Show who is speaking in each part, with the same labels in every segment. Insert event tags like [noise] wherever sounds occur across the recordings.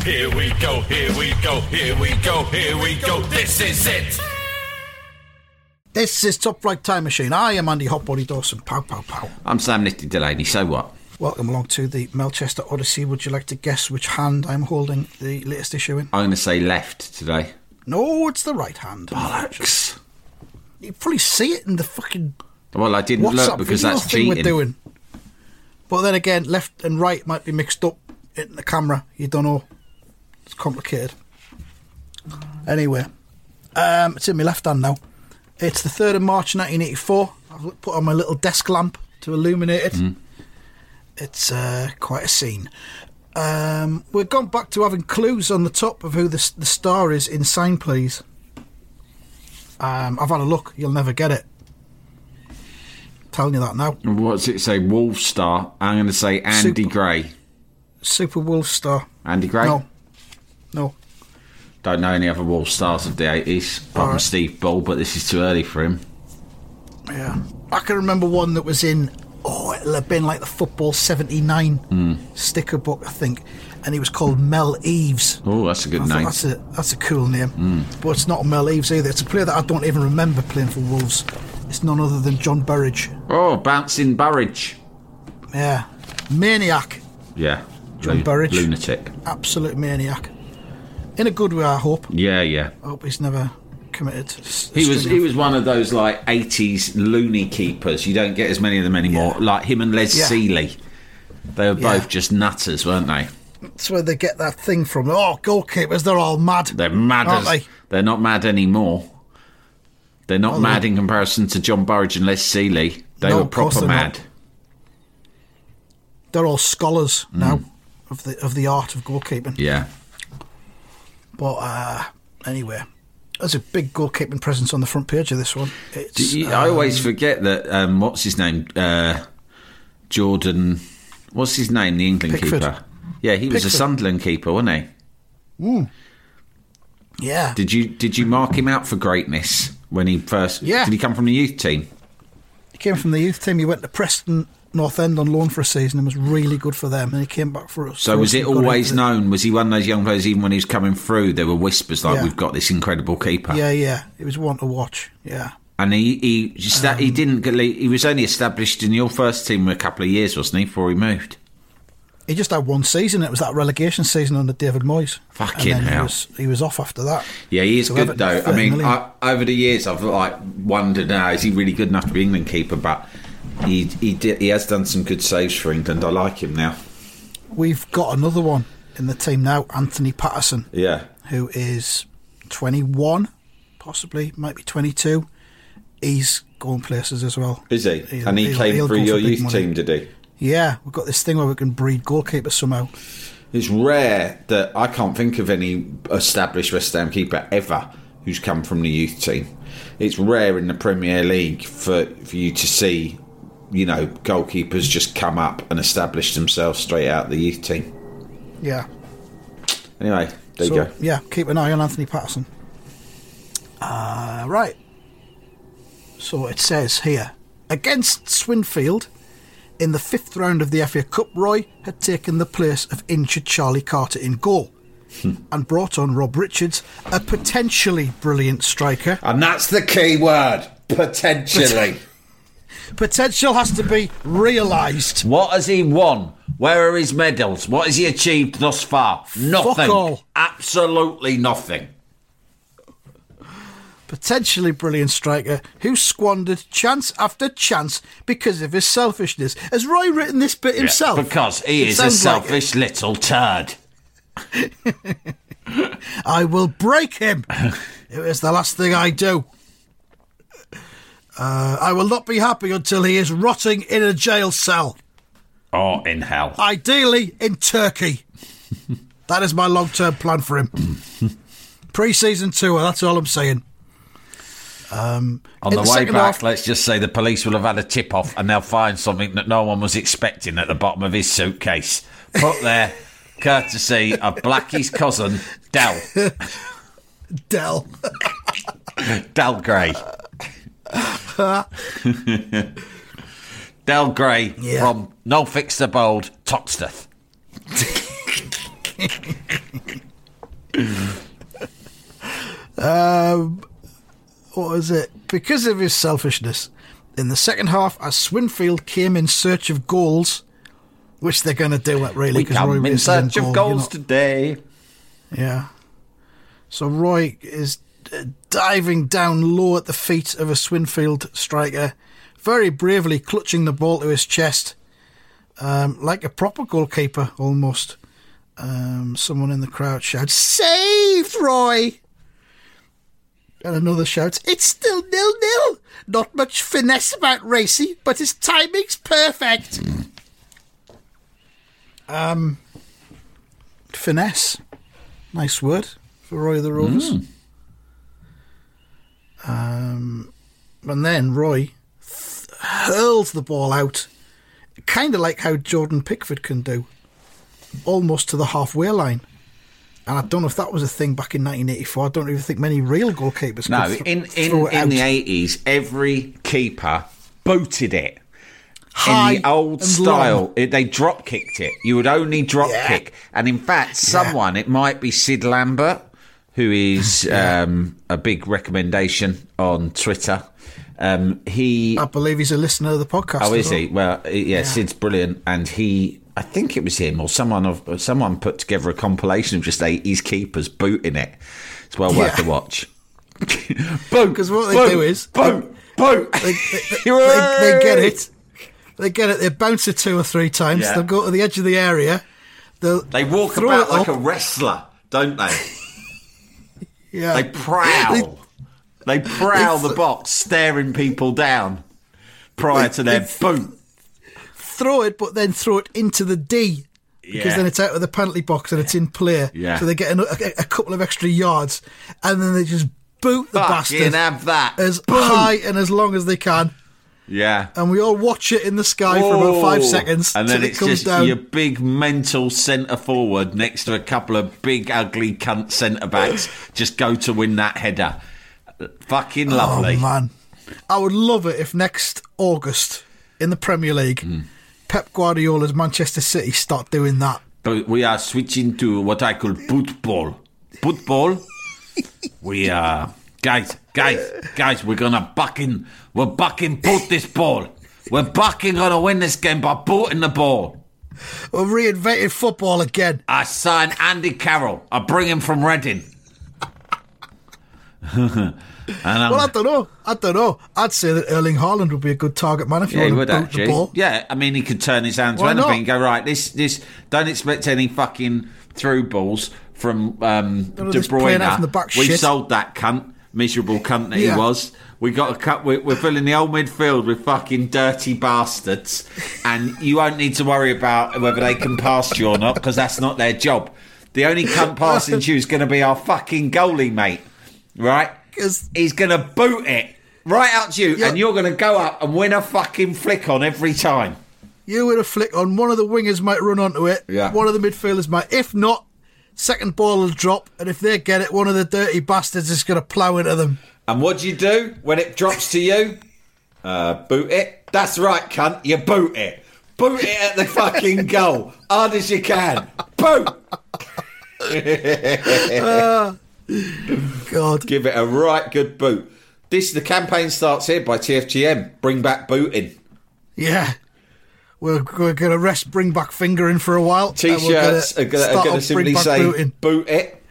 Speaker 1: Here we go, here we go, here we go, here we go. This is it.
Speaker 2: This is Top Flight Time Machine. I am Andy Hotbody Dawson. Pow, pow, pow.
Speaker 3: I'm Sam Nifty Delaney, so what?
Speaker 2: Welcome along to the Melchester Odyssey. Would you like to guess which hand I'm holding the latest issue in?
Speaker 3: I'm going to say left today.
Speaker 2: No, it's the right hand.
Speaker 3: Bollocks.
Speaker 2: You probably see it in the fucking
Speaker 3: Well, I didn't
Speaker 2: WhatsApp
Speaker 3: look because
Speaker 2: video
Speaker 3: that's
Speaker 2: thing we're
Speaker 3: cheating.
Speaker 2: doing. But then again, left and right might be mixed up in the camera. You don't know. It's complicated. Anyway, um, it's in my left hand now. It's the 3rd of March 1984. I've put on my little desk lamp to illuminate it.
Speaker 3: Mm.
Speaker 2: It's uh, quite a scene. Um, we've gone back to having clues on the top of who the, the star is in Sign Please. Um, I've had a look. You'll never get it. Telling you that now.
Speaker 3: What's it say? Wolf Star. I'm going to say Andy
Speaker 2: Super-
Speaker 3: Gray.
Speaker 2: Super Wolf Star.
Speaker 3: Andy Gray?
Speaker 2: No. No.
Speaker 3: Don't know any other Wolf Stars of the 80s, apart from Steve Bull, but this is too early for him.
Speaker 2: Yeah. I can remember one that was in, oh, it'll have been like the Football 79
Speaker 3: Hmm.
Speaker 2: sticker book, I think. And he was called Mel Eves.
Speaker 3: Oh, that's a good name.
Speaker 2: that's a that's a cool name,
Speaker 3: Hmm.
Speaker 2: but it's not Mel Eves either. It's a player that I don't even remember playing for Wolves. It's none other than John Burridge.
Speaker 3: Oh, Bouncing Burridge.
Speaker 2: Yeah, maniac,
Speaker 3: Yeah.
Speaker 2: John Burridge.
Speaker 3: Lunatic.
Speaker 2: absolute maniac. In a good way, I hope.
Speaker 3: Yeah, yeah.
Speaker 2: I hope he's never committed.
Speaker 3: He was he was one of those like eighties loony keepers. You don't get as many of them anymore.
Speaker 2: Yeah.
Speaker 3: Like him and Les
Speaker 2: Yeah.
Speaker 3: Sealey. They were
Speaker 2: Yeah.
Speaker 3: both just nutters, weren't they?
Speaker 2: That's where they get that thing from. Oh, goalkeepers, they're all mad.
Speaker 3: They're mad
Speaker 2: Aren't
Speaker 3: as
Speaker 2: they?
Speaker 3: they're not mad anymore. They're not
Speaker 2: Oh,
Speaker 3: mad
Speaker 2: they-
Speaker 3: in comparison to John Burridge and Les Sealey. They
Speaker 2: No,
Speaker 3: were proper mad.
Speaker 2: not. They're all scholars
Speaker 3: Mm.
Speaker 2: now of the of the art of goalkeeping.
Speaker 3: Yeah.
Speaker 2: But uh, anyway, there's a big goalkeeping presence on the front page of this one. It's,
Speaker 3: Do you- I
Speaker 2: um,
Speaker 3: always forget that. Um, what's his name? Uh, Jordan. What's his name? The England
Speaker 2: Pickford.
Speaker 3: keeper. Yeah, he was a Sunderland keeper, wasn't he?
Speaker 2: yeah.
Speaker 3: Did you did you mark him out for greatness when he first?
Speaker 2: Yeah.
Speaker 3: Did he come from the youth team?
Speaker 2: He came from the youth team. He went to Preston North End on loan for a season and was really good for them. And he came back for us.
Speaker 3: So
Speaker 2: for
Speaker 3: was it always known? Was he one of those young players? Even when he was coming through, there were whispers like,
Speaker 2: Yeah.
Speaker 3: "We've got this incredible keeper."
Speaker 2: Yeah, yeah. It was one to watch. Yeah.
Speaker 3: And he he just that he
Speaker 2: Um,
Speaker 3: didn't. He was only established in your first team a couple of years, wasn't he? Before he moved.
Speaker 2: He just had one season. It was that relegation season under David Moyes.
Speaker 3: Fucking hell.
Speaker 2: He was, he was off after that.
Speaker 3: Yeah, he is
Speaker 2: So
Speaker 3: good though. I mean. I, over the years, I've like wondered now is he really good enough to be England keeper? But he he did, he has done some good saves for England. I like him now.
Speaker 2: We've got another one in the team now, Anthony Patterson,
Speaker 3: Yeah,
Speaker 2: who is 21, possibly, might be 22. He's going places as well.
Speaker 3: is he?
Speaker 2: He'll-
Speaker 3: and he
Speaker 2: he'll-
Speaker 3: came
Speaker 2: he'll
Speaker 3: through your youth
Speaker 2: money.
Speaker 3: team, did he?
Speaker 2: Yeah, we've got this thing where we can breed goalkeepers somehow.
Speaker 3: It's rare that I can't think of any established West Ham keeper ever who's come from the youth team. It's rare in the Premier League for, for you to see, you know, goalkeepers just come up and establish themselves straight out the youth team.
Speaker 2: Yeah.
Speaker 3: Anyway, there
Speaker 2: so,
Speaker 3: you go.
Speaker 2: Yeah, keep an eye on Anthony Patterson. Uh, right. So it says here against Swinfield in the fifth round of the FA Cup, Roy had taken the place of injured Charlie Carter in goal and brought on Rob Richards, a potentially brilliant striker,
Speaker 3: And that's the key word potentially.
Speaker 2: Potential has to be realised.
Speaker 3: What has he won? Where are his medals? What has he achieved thus far? Nothing. Absolutely nothing.
Speaker 2: Potentially brilliant striker who squandered chance after chance because of his selfishness. Has Roy written this bit himself?
Speaker 3: Because he
Speaker 2: It
Speaker 3: is a
Speaker 2: sounds like
Speaker 3: selfish little turd. [laughs]
Speaker 2: I will break him. [laughs] it is the last thing I do. Uh, I will not be happy until he is rotting in a jail cell,
Speaker 3: Oh, in hell.
Speaker 2: ideally in Turkey. [laughs] that is my long term plan for him. [laughs] Pre season tour, that's all I'm saying.
Speaker 3: On the,
Speaker 2: the
Speaker 3: way back,
Speaker 2: half-
Speaker 3: let's just say the police will have had a tip off and they'll find something that no one was expecting at the bottom of his suitcase. Put there, [laughs] courtesy of Blackie's cousin, Del.
Speaker 2: Dell.
Speaker 3: Del Gray. [laughs] Del Gray
Speaker 2: Yeah.
Speaker 3: from No Fix the Bold, Toxteth.
Speaker 2: Um, what was it? Because of his selfishness, in the second half, as Swinfield came in search of goals, which they're going to do it really because Roy
Speaker 3: in search
Speaker 2: goal,
Speaker 3: of
Speaker 2: you
Speaker 3: goals
Speaker 2: know.
Speaker 3: today.
Speaker 2: Yeah. So Roy is diving down low at the feet of a Swinfield striker, very bravely clutching the ball to his chest, um, like a proper goalkeeper almost. Um, someone in the crowd shouts, "Saved, Roy!" And another shouts, "It's still nil nil. Not much finesse about Racy, but his timing's perfect." Um, finesse. Nice word for Roy the Rovers. Um, and then Roy th- hurls the ball out, kind of like how Jordan Pickford can do, almost to the halfway line. And I don't know if that was a thing back in 1984. I don't even think many real goalkeepers
Speaker 3: No,
Speaker 2: could th-
Speaker 3: in, in, in the 80s, every keeper booted it.
Speaker 2: high
Speaker 3: in the old style, it, they drop kicked it. You would only drop
Speaker 2: Yeah.
Speaker 3: kick, and in fact, someone it might be Sid Lambert, who is [laughs] um, a big recommendation on Twitter. Um, he
Speaker 2: I believe he's a listener of the podcast.
Speaker 3: oh, is he?
Speaker 2: well.
Speaker 3: Well, yeah, Sid's brilliant, and he. I think it was him or someone of someone put together a compilation of just eighties keepers booting it. It's well worth
Speaker 2: Yeah.
Speaker 3: a watch. [laughs] boot,
Speaker 2: 'Cause what they
Speaker 3: boot,
Speaker 2: do is-
Speaker 3: boot, boot.
Speaker 2: They, they, [laughs] they, they get it. They get it. They bounce it two or three times.
Speaker 3: Yeah.
Speaker 2: They'll go to the edge of the area. They'll
Speaker 3: They walk about like
Speaker 2: up.
Speaker 3: a wrestler, don't they?
Speaker 2: Yeah.
Speaker 3: They prowl. They prowl the box, staring people down prior to their boot.
Speaker 2: throw it, but then throw it into the D. Because
Speaker 3: Yeah.
Speaker 2: then it's out of the penalty box and it's in play.
Speaker 3: Yeah.
Speaker 2: So they get an, a, a couple of extra yards and then they just boot the
Speaker 3: Fucking
Speaker 2: bastard
Speaker 3: have that.
Speaker 2: as
Speaker 3: Boot.
Speaker 2: high and as long as they can.
Speaker 3: Yeah.
Speaker 2: And we all watch it in the sky for about five seconds
Speaker 3: And then
Speaker 2: it comes
Speaker 3: just
Speaker 2: down.
Speaker 3: your big mental centre forward next to a couple of big ugly cunt centre backs [sighs] just go to win that header. Fucking lovely.
Speaker 2: Oh man, I would love it if next August in the Premier League,
Speaker 3: Hmm.
Speaker 2: Pep Guardiola's Manchester City start doing that.
Speaker 3: But we are switching to what I call football. Football. [laughs] we are guys, guys, guys. We're gonna bucking. We're bucking boot this ball. We're bucking gonna win this game by booting the ball.
Speaker 2: We're reinventing football again.
Speaker 3: I sign Andy Carroll. I bring him from Reading. [laughs]
Speaker 2: Well, I don't know. I don't know. I'd say that Erling Haaland would be a good target man if you
Speaker 3: yeah,
Speaker 2: want to boot the ball.
Speaker 3: Yeah, I mean, he could turn his hand to
Speaker 2: Why
Speaker 3: anything
Speaker 2: not?
Speaker 3: and go right. This, this. Don't expect any fucking through balls from um, De Bruyne.
Speaker 2: from
Speaker 3: we
Speaker 2: shit.
Speaker 3: sold that cunt, miserable cunt that
Speaker 2: Yeah.
Speaker 3: he was. We got a cut. We're, we're filling the old midfield with fucking dirty bastards, and you won't need to worry about whether they can pass you or not because that's not their job. The only cunt passing [laughs] to you is going to be our fucking goalie, mate. Right?
Speaker 2: 'Cause-
Speaker 3: he's going to boot it right out to you, and you're going to go up and win a fucking flick on every time.
Speaker 2: You with a flick on, one of the wingers might run onto it.
Speaker 3: Yeah.
Speaker 2: One of the midfielders might. If not, second ball will drop, and if they get it, one of the dirty bastards is going to plough into them.
Speaker 3: And what do you do when it drops to you? Uh, boot it. That's right, cunt. You boot it. Boot it at the fucking [laughs] goal. Hard as you can. Boot. [laughs]
Speaker 2: God.
Speaker 3: Give it a right good boot. This the campaign starts here by TFGM. Bring back booting.
Speaker 2: Yeah. We're, we're going to rest Bring Back Fingering for a while.
Speaker 3: T-shirts are
Speaker 2: gonna
Speaker 3: going to simply say
Speaker 2: Booting.
Speaker 3: "boot it."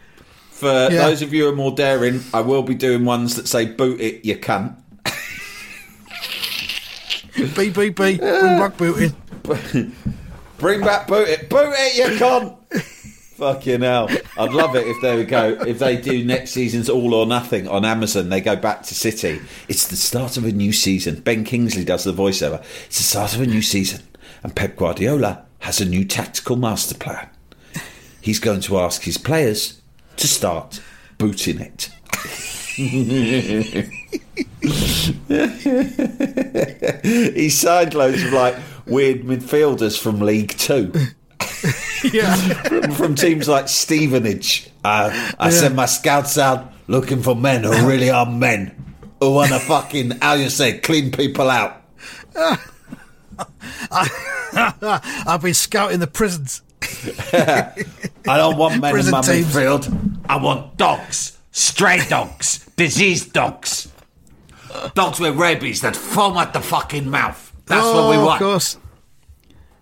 Speaker 3: For
Speaker 2: Yeah.
Speaker 3: those of you who are more daring, I will be doing ones that say "boot it, you cunt." [laughs]
Speaker 2: BBB, Bring Back Booting. [laughs]
Speaker 3: Bring back boot it, boot it, you cunt. Fucking hell! I'd love it if they go. If they do next season's All or Nothing on Amazon, they go back to City. It's the start of a new season. Ben Kingsley does the voiceover. It's the start of a new season, and Pep Guardiola has a new tactical master plan. He's going to ask his players to start booting it. [laughs] he signed loads of like weird midfielders from League Two. [laughs]
Speaker 2: Yeah.
Speaker 3: from teams like Stevenage. Uh, I send my scouts out looking for men who really are men who want to fucking, how you say, clean people out. [laughs] [laughs]
Speaker 2: I've been scouting the prisons.
Speaker 3: I don't want men in my
Speaker 2: teams.
Speaker 3: midfield. I want dogs, stray dogs, diseased dogs, dogs with rabies that foam at the fucking mouth. That's
Speaker 2: oh,
Speaker 3: what we
Speaker 2: oh,
Speaker 3: want.
Speaker 2: Of course.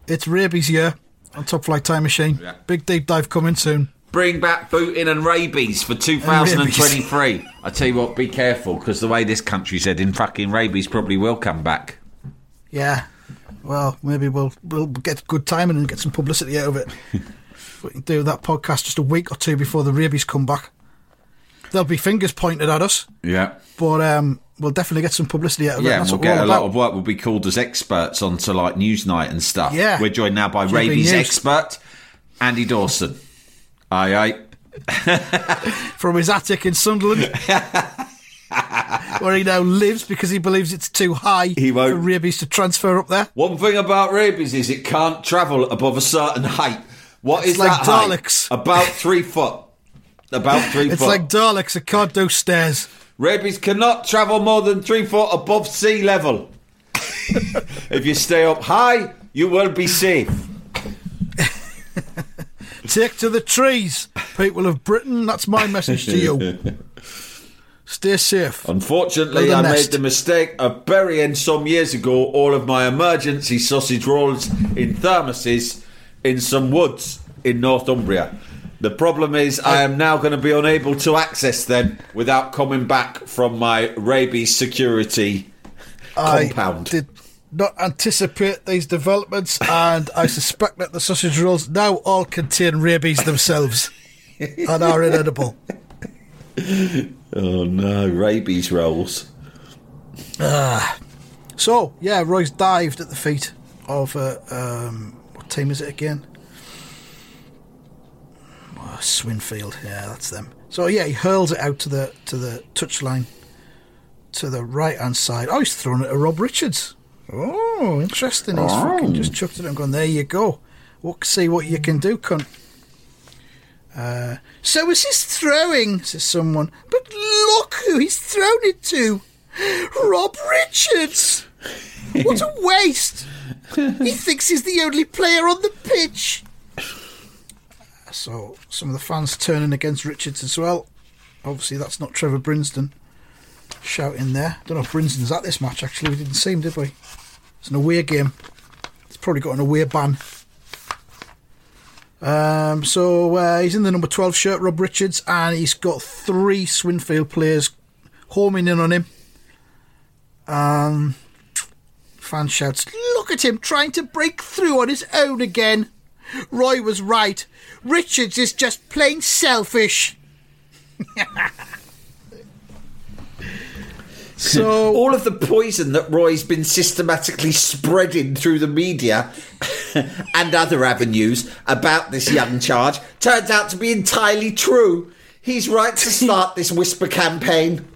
Speaker 2: It's rabies year on Top Flight Time Machine.
Speaker 3: Yeah.
Speaker 2: Big deep dive coming soon.
Speaker 3: Bring back booting and rabies for 2023. I tell you what, be careful because the way this country's heading, fucking rabies probably will come back.
Speaker 2: Yeah. Well, maybe we'll we'll get good timing and get some publicity out of it. [laughs] we can do that podcast just a week or two before the rabies come back. There'll be fingers pointed at us,
Speaker 3: Yeah.
Speaker 2: but um, we'll definitely get some publicity out of it.
Speaker 3: Yeah, we'll get a
Speaker 2: all
Speaker 3: lot of work. We'll be called as experts onto like Newsnight and stuff.
Speaker 2: Yeah.
Speaker 3: We're joined now by
Speaker 2: GB
Speaker 3: rabies expert Andy Dawson. Aye, aye. [laughs]
Speaker 2: from his attic in Sunderland, [laughs] [laughs] where he now lives because he believes it's too high
Speaker 3: He won't-
Speaker 2: for rabies to transfer up there.
Speaker 3: One thing about rabies is it can't travel above a certain height. What is
Speaker 2: It's like
Speaker 3: that height? About three foot. About three
Speaker 2: It's
Speaker 3: foot.
Speaker 2: like Daleks, it can't do stairs.
Speaker 3: Rabies cannot travel more than three foot above sea level. [laughs] if you stay up high, you will be safe.
Speaker 2: Take to the trees, people of Britain. That's my message to you. [laughs] Stay safe.
Speaker 3: Unfortunately, I
Speaker 2: nest.
Speaker 3: made the mistake of burying some years ago all of my emergency sausage rolls in thermoses in some woods in Northumbria. The problem is, I am now going to be unable to access them without coming back from my rabies security compound.
Speaker 2: I did not anticipate these developments, and I suspect that the sausage rolls now all contain rabies themselves and are inedible. [laughs]
Speaker 3: Oh no, rabies rolls.
Speaker 2: So, yeah, Roy's dived at the feet of uh, um, what team is it again? Oh, Swinfield. Yeah, that's them. So yeah, he hurls it out to the to the touchline to the right hand side. Oh, he's throwing it at Rob Richards. Oh, interesting. He's fucking just chucked it and gone. There you go. We'll see what you can do, cunt. Uh, so is his throwing, says someone. But look who he's thrown it to. Rob Richards. What a [laughs] waste. he thinks he's the only player on the pitch. So some of the fans turning against Richards as well. Obviously, that's not Trevor Brinsden shouting there. Don't know if Brinsden's at this match. Actually, we didn't see him, did we? It's an away game. He's probably got an away ban. Um, so uh, he's in the number 12 shirt, Rob Richards, and he's got three Swinfield players homing in on him. Um, fan shouts, Look at him trying to break through on his own again. Roy was right. Richards is just plain selfish. [laughs] so [laughs]
Speaker 3: All of the poison that Roy's been systematically spreading through the media [laughs] and other avenues about this young charge turns out to be entirely true. He's right to start [laughs] this whisper campaign.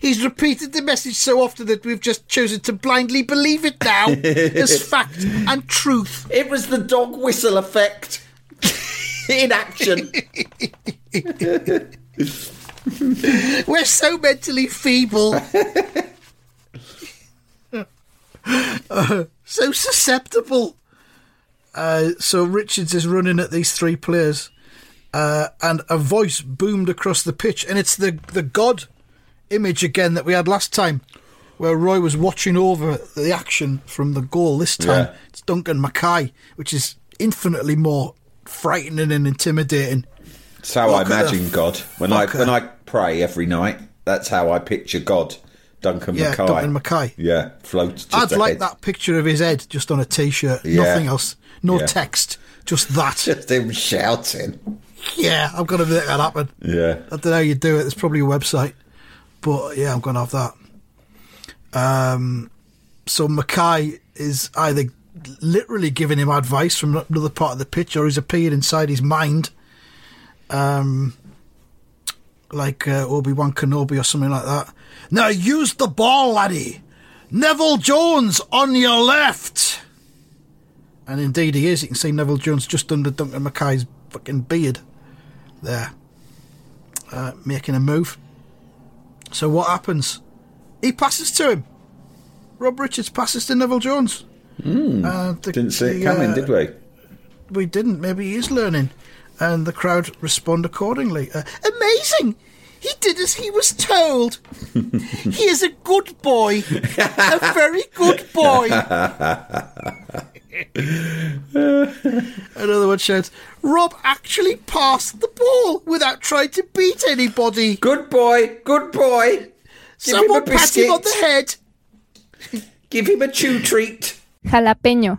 Speaker 2: He's repeated the message so often that we've just chosen to blindly believe it now as fact and truth.
Speaker 3: It was the dog whistle effect in action. [laughs]
Speaker 2: We're so mentally feeble. Uh, [laughs] so susceptible. Uh, so Richards is running at these three players, uh, and a voice boomed across the pitch, and it's the the God image again that we had last time, where Roy was watching over the action from the goal. This time
Speaker 3: Yeah.
Speaker 2: it's Duncan McKay, which is infinitely more frightening and intimidating.
Speaker 3: It's how I
Speaker 2: Look at
Speaker 3: imagine God when I when I pray every night. That's how I picture God, Duncan
Speaker 2: Yeah,
Speaker 3: McKay.
Speaker 2: Duncan McKay.
Speaker 3: Yeah, floats. Just
Speaker 2: I'd like that picture of his head just on a t-shirt,
Speaker 3: Yeah.
Speaker 2: nothing else, no
Speaker 3: Yeah.
Speaker 2: text, just that. [laughs]
Speaker 3: Just him shouting.
Speaker 2: yeah, I'm gonna make that happen.
Speaker 3: Yeah.
Speaker 2: I don't know how you do it. There's probably a website, but yeah, I'm going to have that. Um, so McKay is either literally giving him advice from another part of the pitch, or he's appeared inside his mind, um, like uh, Obi Wan Kenobi or something like that. Now use the ball, laddie. Neville Jones on your left. And indeed he is. You can see Neville Jones just under Duncan McKay's fucking beard there uh, making a move. So what happens? He passes to him. Rob Richards passes to Neville Jones. Uh, the-
Speaker 3: Didn't see it
Speaker 2: the,
Speaker 3: coming,
Speaker 2: uh,
Speaker 3: did we?
Speaker 2: We didn't. Maybe he is learning. And the crowd respond accordingly. Uh, Amazing! He did as he was told. [laughs] he is a good boy. a very good boy. [laughs] Another one shouts, Rob actually passed the ball without trying to beat anybody.
Speaker 3: Good boy, good boy. Give
Speaker 2: Someone
Speaker 3: him a
Speaker 2: pat him on the head.
Speaker 3: Give him a chew treat.
Speaker 4: Jalapeño.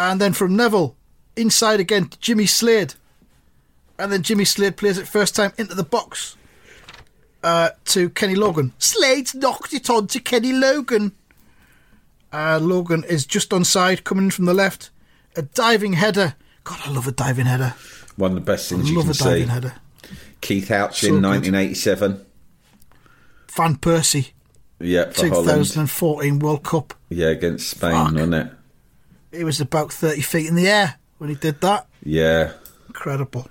Speaker 2: And then from Neville, inside again to Jimmy Slade. And then Jimmy Slade plays it first time into the box uh, to Kenny Logan. Slade's knocked it on to Kenny Logan. Uh, Logan is just onside, coming in from the left. A diving header. God, I love a diving header.
Speaker 3: One of the best
Speaker 2: I
Speaker 3: things you
Speaker 2: love
Speaker 3: can
Speaker 2: a diving
Speaker 3: see.
Speaker 2: header.
Speaker 3: Keith Houchen,
Speaker 2: So good.
Speaker 3: 1987.
Speaker 2: Van Persie,
Speaker 3: Yeah, for Holland.
Speaker 2: 2014 World Cup.
Speaker 3: Yeah, against Spain,
Speaker 2: Fuck.
Speaker 3: wasn't it?
Speaker 2: He was about 30 feet in the air when he did that.
Speaker 3: Yeah.
Speaker 2: Incredible.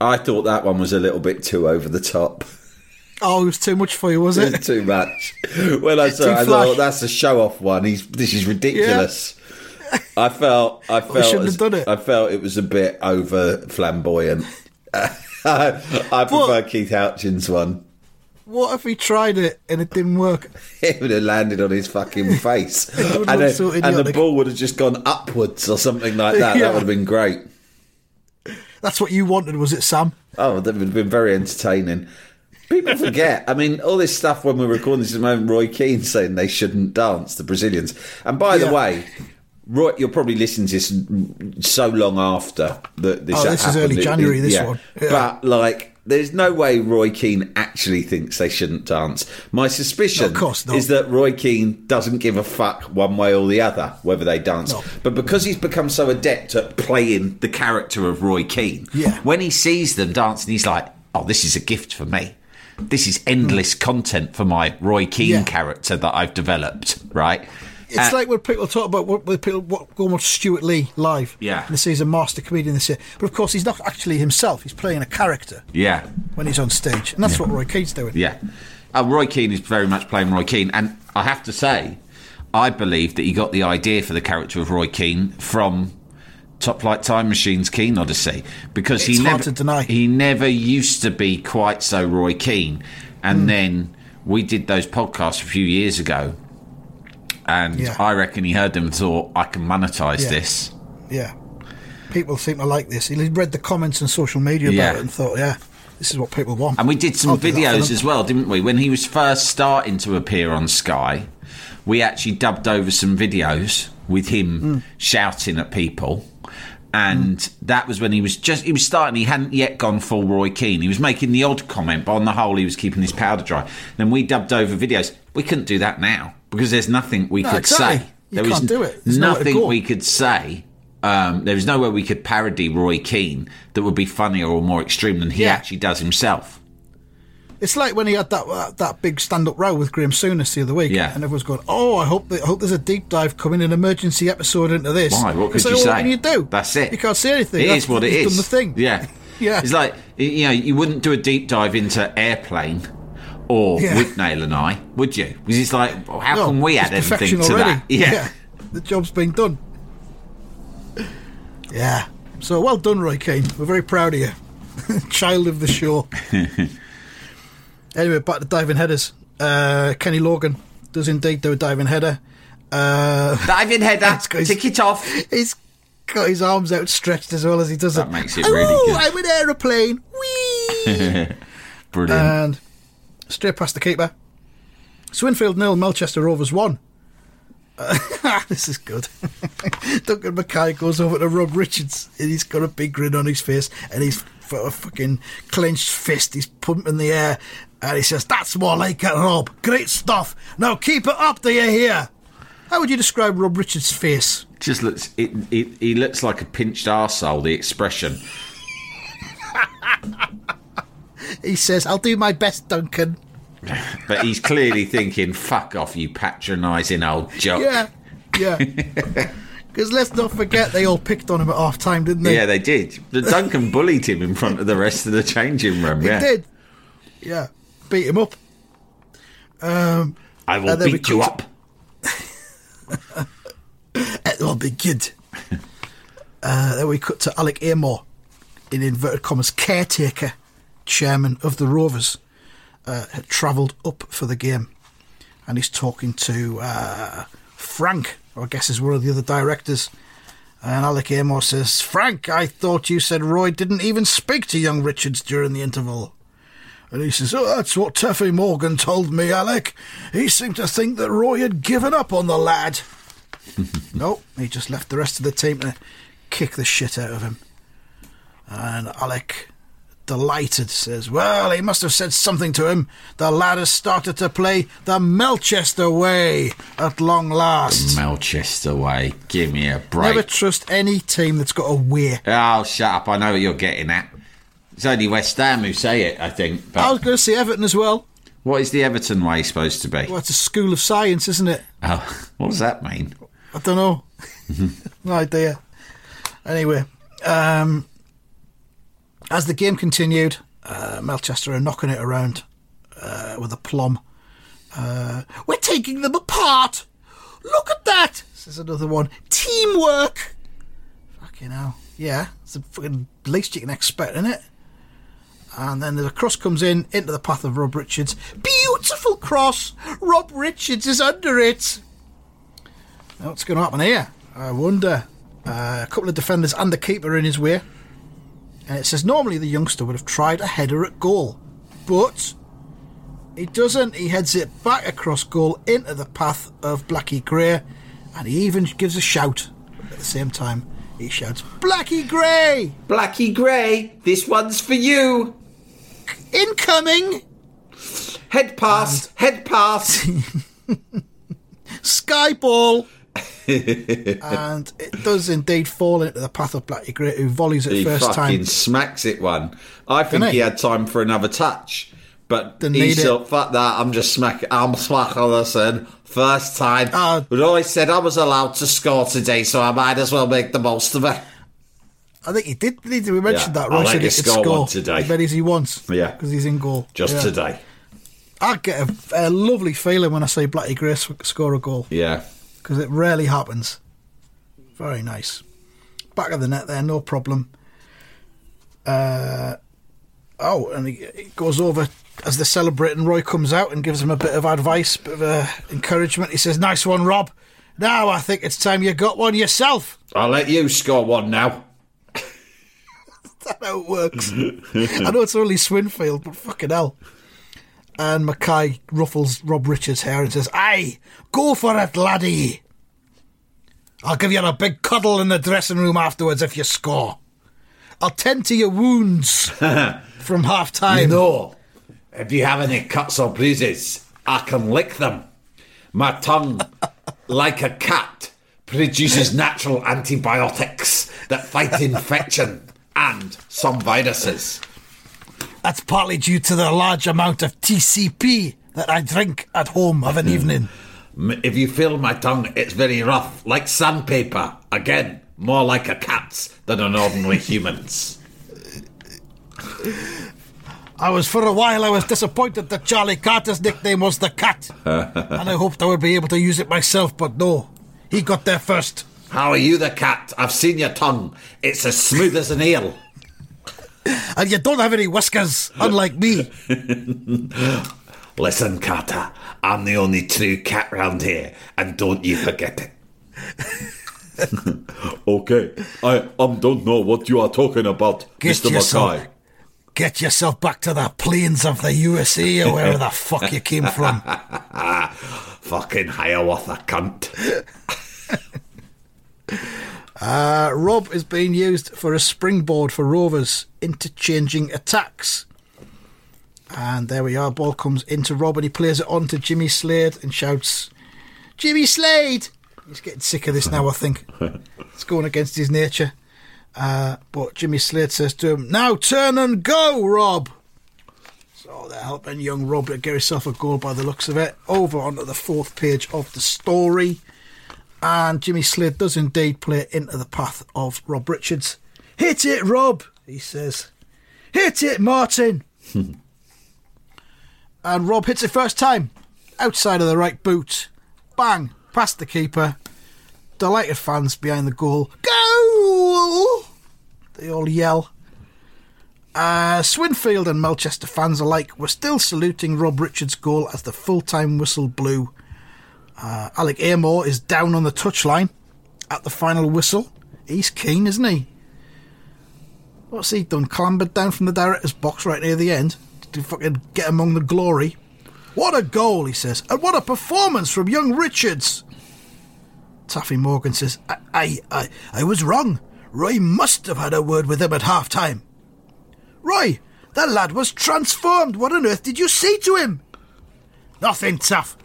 Speaker 3: I thought that one was a little bit too over the top.
Speaker 2: Oh, it was too much for you, was [laughs]
Speaker 3: It
Speaker 2: it?
Speaker 3: was too much. When I saw it, I thought oh, that's a show off one. He's this is ridiculous. I felt I [laughs] felt
Speaker 2: shouldn't
Speaker 3: as-
Speaker 2: have done it.
Speaker 3: I felt it was a bit over flamboyant. [laughs] I prefer Keith Houchen's one.
Speaker 2: What if he tried it and it didn't work? [laughs]
Speaker 3: It would have landed on his fucking [laughs] face, and,
Speaker 2: so
Speaker 3: and the ball would have just gone upwards or something like that.
Speaker 2: Yeah.
Speaker 3: That would have been great.
Speaker 2: That's what you wanted, was it, Sam?
Speaker 3: Oh, that would have been very entertaining. People [laughs] forget. I mean, all this stuff when we're recording this moment, Roy Keane saying they shouldn't dance, the Brazilians. And by the way, Roy, you'll probably listen to this so long after that this
Speaker 2: Oh, this is early January,
Speaker 3: it-
Speaker 2: this
Speaker 3: yeah.
Speaker 2: one. Yeah.
Speaker 3: But, like, there's no way Roy Keane actually thinks they shouldn't dance. My suspicion
Speaker 2: No,
Speaker 3: is that Roy Keane doesn't give a fuck one way or the other whether they dance.
Speaker 2: No.
Speaker 3: But because he's become so adept at playing the character of Roy Keane,
Speaker 2: Yeah.
Speaker 3: when he sees them dancing, he's like, "Oh, this is a gift for me. This is endless content for my Roy Keane
Speaker 2: Yeah.
Speaker 3: character that I've developed." Right?
Speaker 2: It's
Speaker 3: Uh,
Speaker 2: like when people talk about what, when people what, go and watch Stewart Lee live.
Speaker 3: Yeah.
Speaker 2: And they say he's a master comedian. They say, but of course he's not actually himself. He's playing a character
Speaker 3: yeah,
Speaker 2: when he's on stage, and that's what Roy Keane's doing.
Speaker 3: yeah. Uh, Roy Keane is very much playing Roy Keane, and I have to say, I believe that he got the idea for the character of Roy Keane from Top Flight Time Machine's Keane Odyssey because he
Speaker 2: It's hard
Speaker 3: never he never used to be quite so Roy Keane, and
Speaker 2: Hmm.
Speaker 3: then we did those podcasts a few years ago, and
Speaker 2: Yeah.
Speaker 3: I reckon he heard them and thought I can monetize
Speaker 2: Yeah.
Speaker 3: this.
Speaker 2: Yeah. People seem to like this. He read the comments on social media about
Speaker 3: Yeah.
Speaker 2: it and thought, yeah, this is what people want.
Speaker 3: And we did some
Speaker 2: I'll do that for
Speaker 3: videos as well, didn't we? When he was first starting to appear on Sky, we actually dubbed over some videos with him
Speaker 2: Hmm.
Speaker 3: shouting at people. And
Speaker 2: Mm.
Speaker 3: that was when he was just he was starting. He hadn't yet gone full Roy Keane. He was making the odd comment, but on the whole, he was keeping his powder dry. Then we dubbed over videos. We couldn't do that now because there's nothing we
Speaker 2: No,
Speaker 3: could
Speaker 2: exactly.
Speaker 3: say.
Speaker 2: You
Speaker 3: There was
Speaker 2: can't do it. There's
Speaker 3: nothing we could say. Um, there was nowhere we could parody Roy Keane that would be funnier or more extreme than he
Speaker 2: Yeah.
Speaker 3: actually does himself.
Speaker 2: It's like when he had that uh, that big stand up row with Graham Souness the other week,
Speaker 3: Yeah.
Speaker 2: and everyone's going, "Oh, I hope that, I hope there's a deep dive coming, an emergency episode into this."
Speaker 3: Why? What could
Speaker 2: like,
Speaker 3: you
Speaker 2: well,
Speaker 3: say?
Speaker 2: What can you do?
Speaker 3: That's it.
Speaker 2: You can't say anything.
Speaker 3: It
Speaker 2: That's-
Speaker 3: is what it is.
Speaker 2: Done the thing.
Speaker 3: Yeah. [laughs]
Speaker 2: Yeah.
Speaker 3: It's like you know, you wouldn't do a deep dive into airplane or
Speaker 2: Yeah.
Speaker 3: Withnail and I, would you? Because it's like, well, how
Speaker 2: No,
Speaker 3: can we add anything to
Speaker 2: already. [laughs]
Speaker 3: that? Yeah.
Speaker 2: the job's been done. Yeah. So well done, Roy Keane. We're very proud of you, [laughs] child of the show. [laughs] anyway, back to diving headers. Uh, Kenny Logan does indeed do a diving header. Uh,
Speaker 3: Diving header,
Speaker 2: good.
Speaker 3: tick it off.
Speaker 2: he's got his arms outstretched as well as he does
Speaker 3: That
Speaker 2: it.
Speaker 3: makes it
Speaker 2: oh,
Speaker 3: really good.
Speaker 2: I'm an aeroplane. Whee!
Speaker 3: Brilliant.
Speaker 2: and straight past the keeper. Swinfield nil, Melchester Rovers one. Uh, [laughs] this is good. [laughs] Duncan McKay goes over to Rob Richards and he's got a big grin on his face and he's got a fucking clenched fist. He's pumping the air and he says, "That's more like it, Rob. Great stuff. Now keep it up. Do you hear?" How would you describe Rob Richards' face?
Speaker 3: Just looks, it, it, he looks like a pinched arsehole, the expression. [laughs]
Speaker 2: He says, "I'll do my best, Duncan." [laughs]
Speaker 3: But he's clearly thinking, fuck off, you patronising old joke.
Speaker 2: Yeah, yeah. [laughs] Because let's not forget, they all picked on him at half time, didn't they?
Speaker 3: Yeah, they did. The Duncan bullied him in front of the rest of the changing room.
Speaker 2: He
Speaker 3: yeah.
Speaker 2: did. Yeah, beat him up. Um,
Speaker 3: I will
Speaker 2: And then we
Speaker 3: beat you up. [laughs]
Speaker 2: it will be good. uh, then we cut to Alec Amor, in inverted commas, caretaker, chairman of the Rovers, uh, had travelled up for the game, and he's talking to uh, Frank, I guess is one of the other directors. And Alec Amor says, Frank, I thought you said Roy didn't even speak to young Richards during the interval. And he says, Oh, that's what Taffy Morgan told me, Alec. He seemed to think that Roy had given up on the lad. [laughs] no, he just left the rest of the team to kick the shit out of him. And Alec, delighted, says, Well, he must have said something to him. The lad has started to play the Melchester way at long last.
Speaker 3: Melchester way. Give me a break.
Speaker 2: Never trust any team that's got a way.
Speaker 3: Oh, shut up. I know what you're getting at. It's only West Ham who say it, I think. But
Speaker 2: I was going to say Everton as well.
Speaker 3: what is the Everton way supposed to be?
Speaker 2: Well, it's a school of science, isn't it?
Speaker 3: Oh, [laughs] what does that mean?
Speaker 2: I don't know. [laughs] no idea. Anyway, um, as the game continued, uh, Melchester are knocking it around uh, with a plum. Uh, We're taking them apart. Look at that, says another one. Teamwork. Fucking hell. Yeah, it's the fucking least you can expect, isn't it? And then the cross comes in into the path of Rob Richards. Beautiful cross. Rob Richards is under it. Now, What's going to happen here? I wonder. Uh, a couple of defenders and the keeper in his way. And it says normally the youngster would have tried a header at goal. But he doesn't. He heads it back across goal into the path of Blackie Gray. And he even gives a shout at the same time. He shouts, Blackie Gray!
Speaker 3: Blackie Gray, this one's for you.
Speaker 2: Incoming!
Speaker 3: Head pass, head pass. [laughs]
Speaker 2: Skyball! [laughs] and it does indeed fall into the path of Blackie Gray, who volleys it
Speaker 3: he
Speaker 2: first
Speaker 3: fucking
Speaker 2: time.
Speaker 3: smacks it one. I think he
Speaker 2: he?
Speaker 3: had time for another touch. But
Speaker 2: Didn't
Speaker 3: he
Speaker 2: need it.
Speaker 3: fuck that, I'm just smacking, I'm smacking this in. First time.
Speaker 2: Ah.
Speaker 3: but I said I was allowed to score today, so I might as well make the most of it.
Speaker 2: I think he did. We mentioned
Speaker 3: Yeah,
Speaker 2: that. Roy
Speaker 3: let
Speaker 2: said he could
Speaker 3: score
Speaker 2: score
Speaker 3: today.
Speaker 2: as many as he wants.
Speaker 3: Yeah.
Speaker 2: because he's in goal.
Speaker 3: Just
Speaker 2: Yeah.
Speaker 3: today.
Speaker 2: I get a, a lovely feeling when I say Blackie Gray score a goal
Speaker 3: Yeah.
Speaker 2: Because it rarely happens. Very nice. Back of the net there, no problem. Uh, oh, and he, he goes over as they're celebrating. Roy comes out and gives him a bit of advice, bit of uh, encouragement. He says, "Nice one, Rob. Now I think it's time you got one yourself."
Speaker 3: I'll let you score one now. [laughs]
Speaker 2: That's how it works. [laughs] I know it's only Swinfield, but fucking hell. And McKay ruffles Rob Richards' hair and says, Aye, go for it, laddie. I'll give you a big cuddle in the dressing room afterwards if you score. I'll tend to your wounds [laughs] from half time.
Speaker 3: No. If you have any cuts or bruises, I can lick them. My tongue, [laughs] like a cat, produces natural antibiotics that fight [laughs] infection and some viruses.
Speaker 2: That's partly due to the large amount of TCP that I drink at home of an hmm.
Speaker 3: evening. If you feel my tongue, it's very rough, like sandpaper. Again, more like a cat's than an ordinary [laughs] human's.
Speaker 2: I was for a while I was disappointed that Charlie Carter's nickname was the cat. [laughs] and I hoped I would be able to use it myself, but no. He got there first.
Speaker 3: How are you, the cat? I've seen your tongue. It's as smooth as an eel. [laughs]
Speaker 2: And you don't have any whiskers, unlike me. [laughs]
Speaker 3: Listen, Carter, I'm the only true cat round here, and don't you forget it. [laughs]
Speaker 4: Okay, I um, don't know what you are talking about,
Speaker 2: Get
Speaker 4: Mr.
Speaker 2: yourself,
Speaker 4: McKay.
Speaker 2: get yourself back to the plains of the USA or wherever the fuck you came from.
Speaker 3: Fucking Hiawatha cunt.
Speaker 2: Uh, Rob is being used for a springboard for Rovers, interchanging attacks. And there we are. Ball comes into Rob and he plays it on to Jimmy Slade and shouts, Jimmy Slade! He's getting sick of this now, I think. [laughs] it's going against his nature. Uh, but Jimmy Slade says to him, Now turn and go, Rob! So they're helping young Rob to get himself a goal by the looks of it. Over onto the fourth page of the story. And Jimmy Slade does indeed play into the path of Rob Richards. Hit it, Rob, he says. Hit it, Martin. [laughs] and Rob hits it first time. Outside of the right boot. Bang, past the keeper. Delighted fans behind the goal. Go! They all yell. Uh, Swinfield and Melchester fans alike were still saluting Rob Richards' goal as the full time whistle blew. Uh, Alec Amor is down on the touchline at the final whistle. He's keen, isn't he? What's he done? Clambered down from the director's box right near the end to fucking get among the glory. What a goal, he says, and what a performance from young Richards. Taffy Morgan says, I, I, I, I was wrong. Roy must have had a word with him at half time. Roy, that lad was transformed. What on earth did you say to him? Nothing, Taff.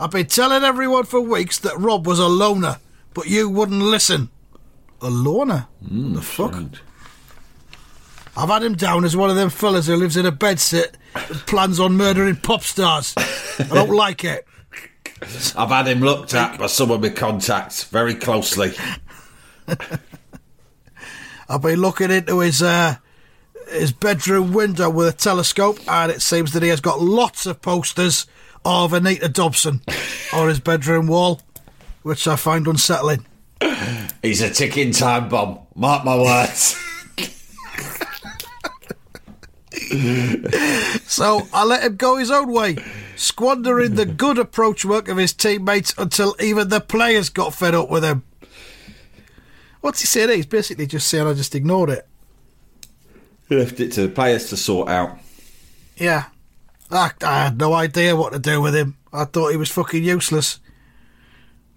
Speaker 2: I've been telling everyone for weeks that Rob was a loner, but you wouldn't listen. A loner? the fuck? I've had him down as one of them fellas who lives in a bedsit and plans on murdering pop stars. I don't [laughs] like it.
Speaker 3: I've had him looked at by some of my contacts very closely. [laughs]
Speaker 2: I've been looking into his uh, his bedroom window with a telescope, and it seems that he has got lots of posters of Anita Dobson on his bedroom wall, which I find unsettling.
Speaker 3: He's a ticking time bomb. Mark my words. [laughs]
Speaker 2: So I let him go his own way, squandering the good approach work of his teammates until even the players got fed up with him. What's he saying? He's basically just saying I just ignored it.
Speaker 4: Left it to the players to sort out.
Speaker 2: Yeah. I, I had no idea what to do with him. I thought he was fucking useless.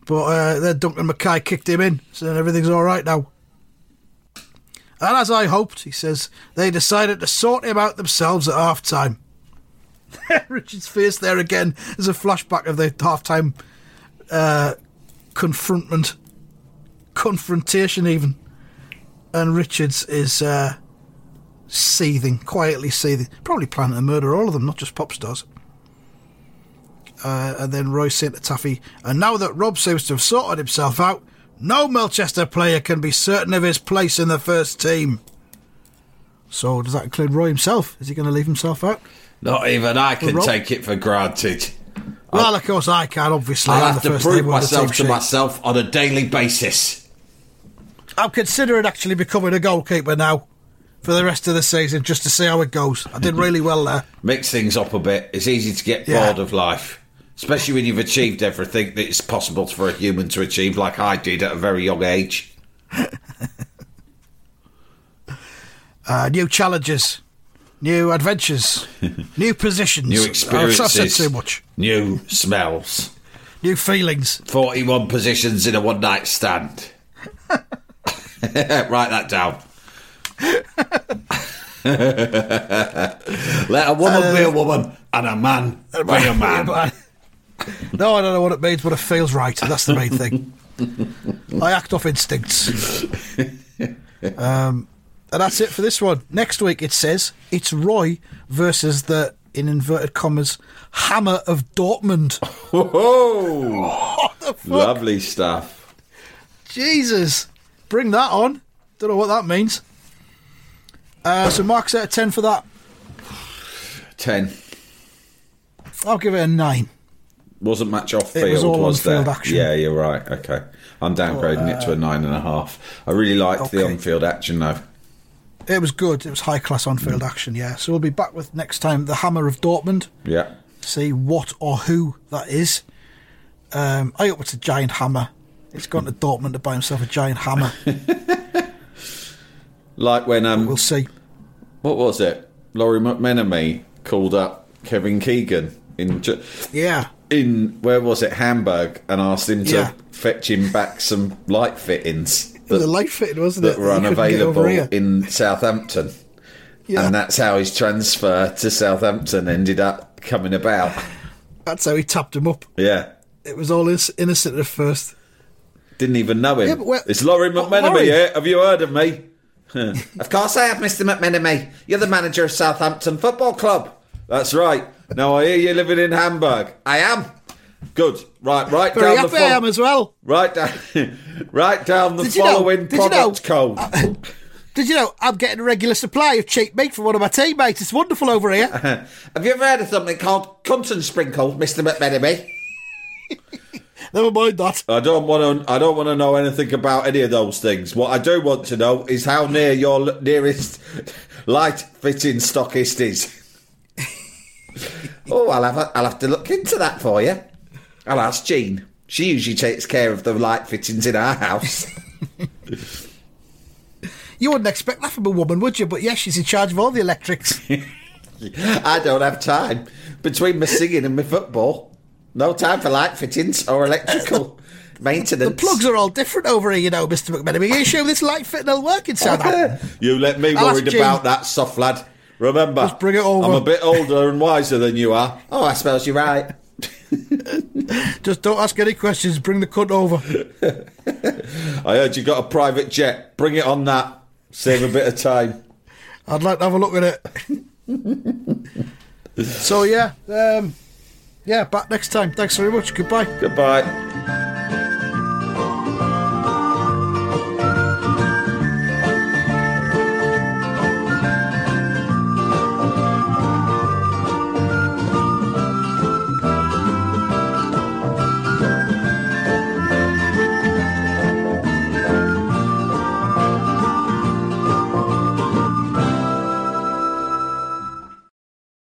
Speaker 2: But uh, then Duncan McKay kicked him in, so everything's all right now. And as I hoped, he says, they decided to sort him out themselves at half time. Richard's [laughs] face there again is a flashback of the half time uh, confrontment, confrontation, even. And Richards is uh, seething, quietly seething, probably planning to murder all of them, not just pop stars. Uh, and then Roy saying to Taffy, and now that Rob seems to have sorted himself out, no Melchester player can be certain of his place in the first team. So does that include Roy himself? Is he going to leave himself out?
Speaker 3: Not even I can
Speaker 2: Rob?
Speaker 3: take it for granted.
Speaker 2: Well, of course I can. Obviously,
Speaker 3: I have to prove
Speaker 2: name on the
Speaker 3: myself to
Speaker 2: sheet.
Speaker 3: myself on a daily basis.
Speaker 2: I'm considering actually becoming a goalkeeper now for the rest of the season, just to see how it goes. I did really well there.
Speaker 3: Mix things up a bit. It's easy to get
Speaker 2: Yeah.
Speaker 3: bored of life. Especially when you've achieved everything that it's possible for a human to achieve, like I did at a very young age. [laughs]
Speaker 2: Uh, new challenges, new adventures, [laughs] new positions.
Speaker 3: New experiences.
Speaker 2: I've said too much.
Speaker 3: New smells.
Speaker 2: New feelings.
Speaker 3: 41 positions in a one night stand. [laughs] Write that down. Let a woman be a woman and a man be a man.
Speaker 2: no, I don't know what it means, but it feels right. That's the main thing. I act off instincts. Um, and that's it for this one. Next week, it says it's Roy versus the, in inverted commas, Hammer of Dortmund. [laughs] Fuck?
Speaker 3: Lovely stuff.
Speaker 2: Jesus. Bring that on. Don't know what that means. Uh, so marks out of 10 for that.
Speaker 3: 10.
Speaker 2: I'll give it a 9.
Speaker 3: Wasn't much off
Speaker 2: It
Speaker 3: field,
Speaker 2: was all
Speaker 3: was there?
Speaker 2: action.
Speaker 3: Yeah, you're right. Okay. I'm downgrading it to a nine and a half. I really liked the on field action though.
Speaker 2: It was good. It was high class on field action, yeah. So we'll be back with next time the Hammer of Dortmund.
Speaker 3: Yeah.
Speaker 2: See what or who that is. Um, I hope it's a giant hammer. He's gone to Dortmund to buy himself a giant hammer. [laughs]
Speaker 3: Like when um
Speaker 2: We'll see.
Speaker 3: what was it? Lawrie McMenemy called up Kevin Keegan in
Speaker 2: Yeah.
Speaker 3: in where was it Hamburg and asked him to
Speaker 2: Yeah.
Speaker 3: fetch him back some light fittings
Speaker 2: It was a
Speaker 3: that,
Speaker 2: light fitting, wasn't
Speaker 3: that
Speaker 2: it?
Speaker 3: were
Speaker 2: He couldn't get
Speaker 3: unavailable in Southampton.
Speaker 2: Yeah.
Speaker 3: And that's how his transfer to Southampton ended up coming about.
Speaker 2: That's how he tapped him up.
Speaker 3: Yeah.
Speaker 2: It was all innocent at first.
Speaker 3: Didn't even know him.
Speaker 2: Yeah,
Speaker 3: it's
Speaker 2: Lawrie
Speaker 3: McMenemy
Speaker 2: Lawrie?
Speaker 3: here. Have you heard of me? Of course I have, Mr. McMenemy. You're the manager of Southampton Football Club. That's right. Now I hear you're living in Hamburg. I am. Good. Right, right
Speaker 2: Very
Speaker 3: down the
Speaker 2: happy I am as well.
Speaker 3: right down, [laughs] right down the
Speaker 2: Did you know-
Speaker 3: following
Speaker 2: did you know-
Speaker 3: product code.
Speaker 2: Uh, [laughs] did you know I'm getting a regular supply of cheap meat from one of my teammates? It's wonderful over here. [laughs]
Speaker 3: have you ever heard of something called cunt and sprinkle, Mr. McMenemy?
Speaker 2: Never mind that.
Speaker 3: I don't want to. I don't want to know anything about any of those things. What I do want to know is how near your nearest light fitting stockist is. [laughs] oh, I'll have. A, I'll have to look into that for you. I'll ask Jean. She usually takes care of the light fittings in our house. [laughs]
Speaker 2: You wouldn't expect that from a woman, would you? But yes, she's in charge of all the electrics. [laughs]
Speaker 3: I don't have time between my singing and my football. No time for light fittings or electrical [laughs] maintenance.
Speaker 2: The plugs are all different over here, you know, Mr. McMenemy. Are you sure this light fitting will work in Southampton? [laughs]
Speaker 3: you let me
Speaker 2: I'll
Speaker 3: worried about that, soft lad. Remember,
Speaker 2: Just bring it over.
Speaker 3: I'm a bit older and wiser than you are.
Speaker 5: Oh, I suppose you're right. [laughs]
Speaker 2: Just don't ask any questions. Bring the cunt over.
Speaker 3: I heard you got a private jet. Bring it on that. Save a bit of time.
Speaker 2: I'd like to have a look at it. so yeah, um, yeah. Back next time. Thanks very much. Goodbye.
Speaker 3: Goodbye.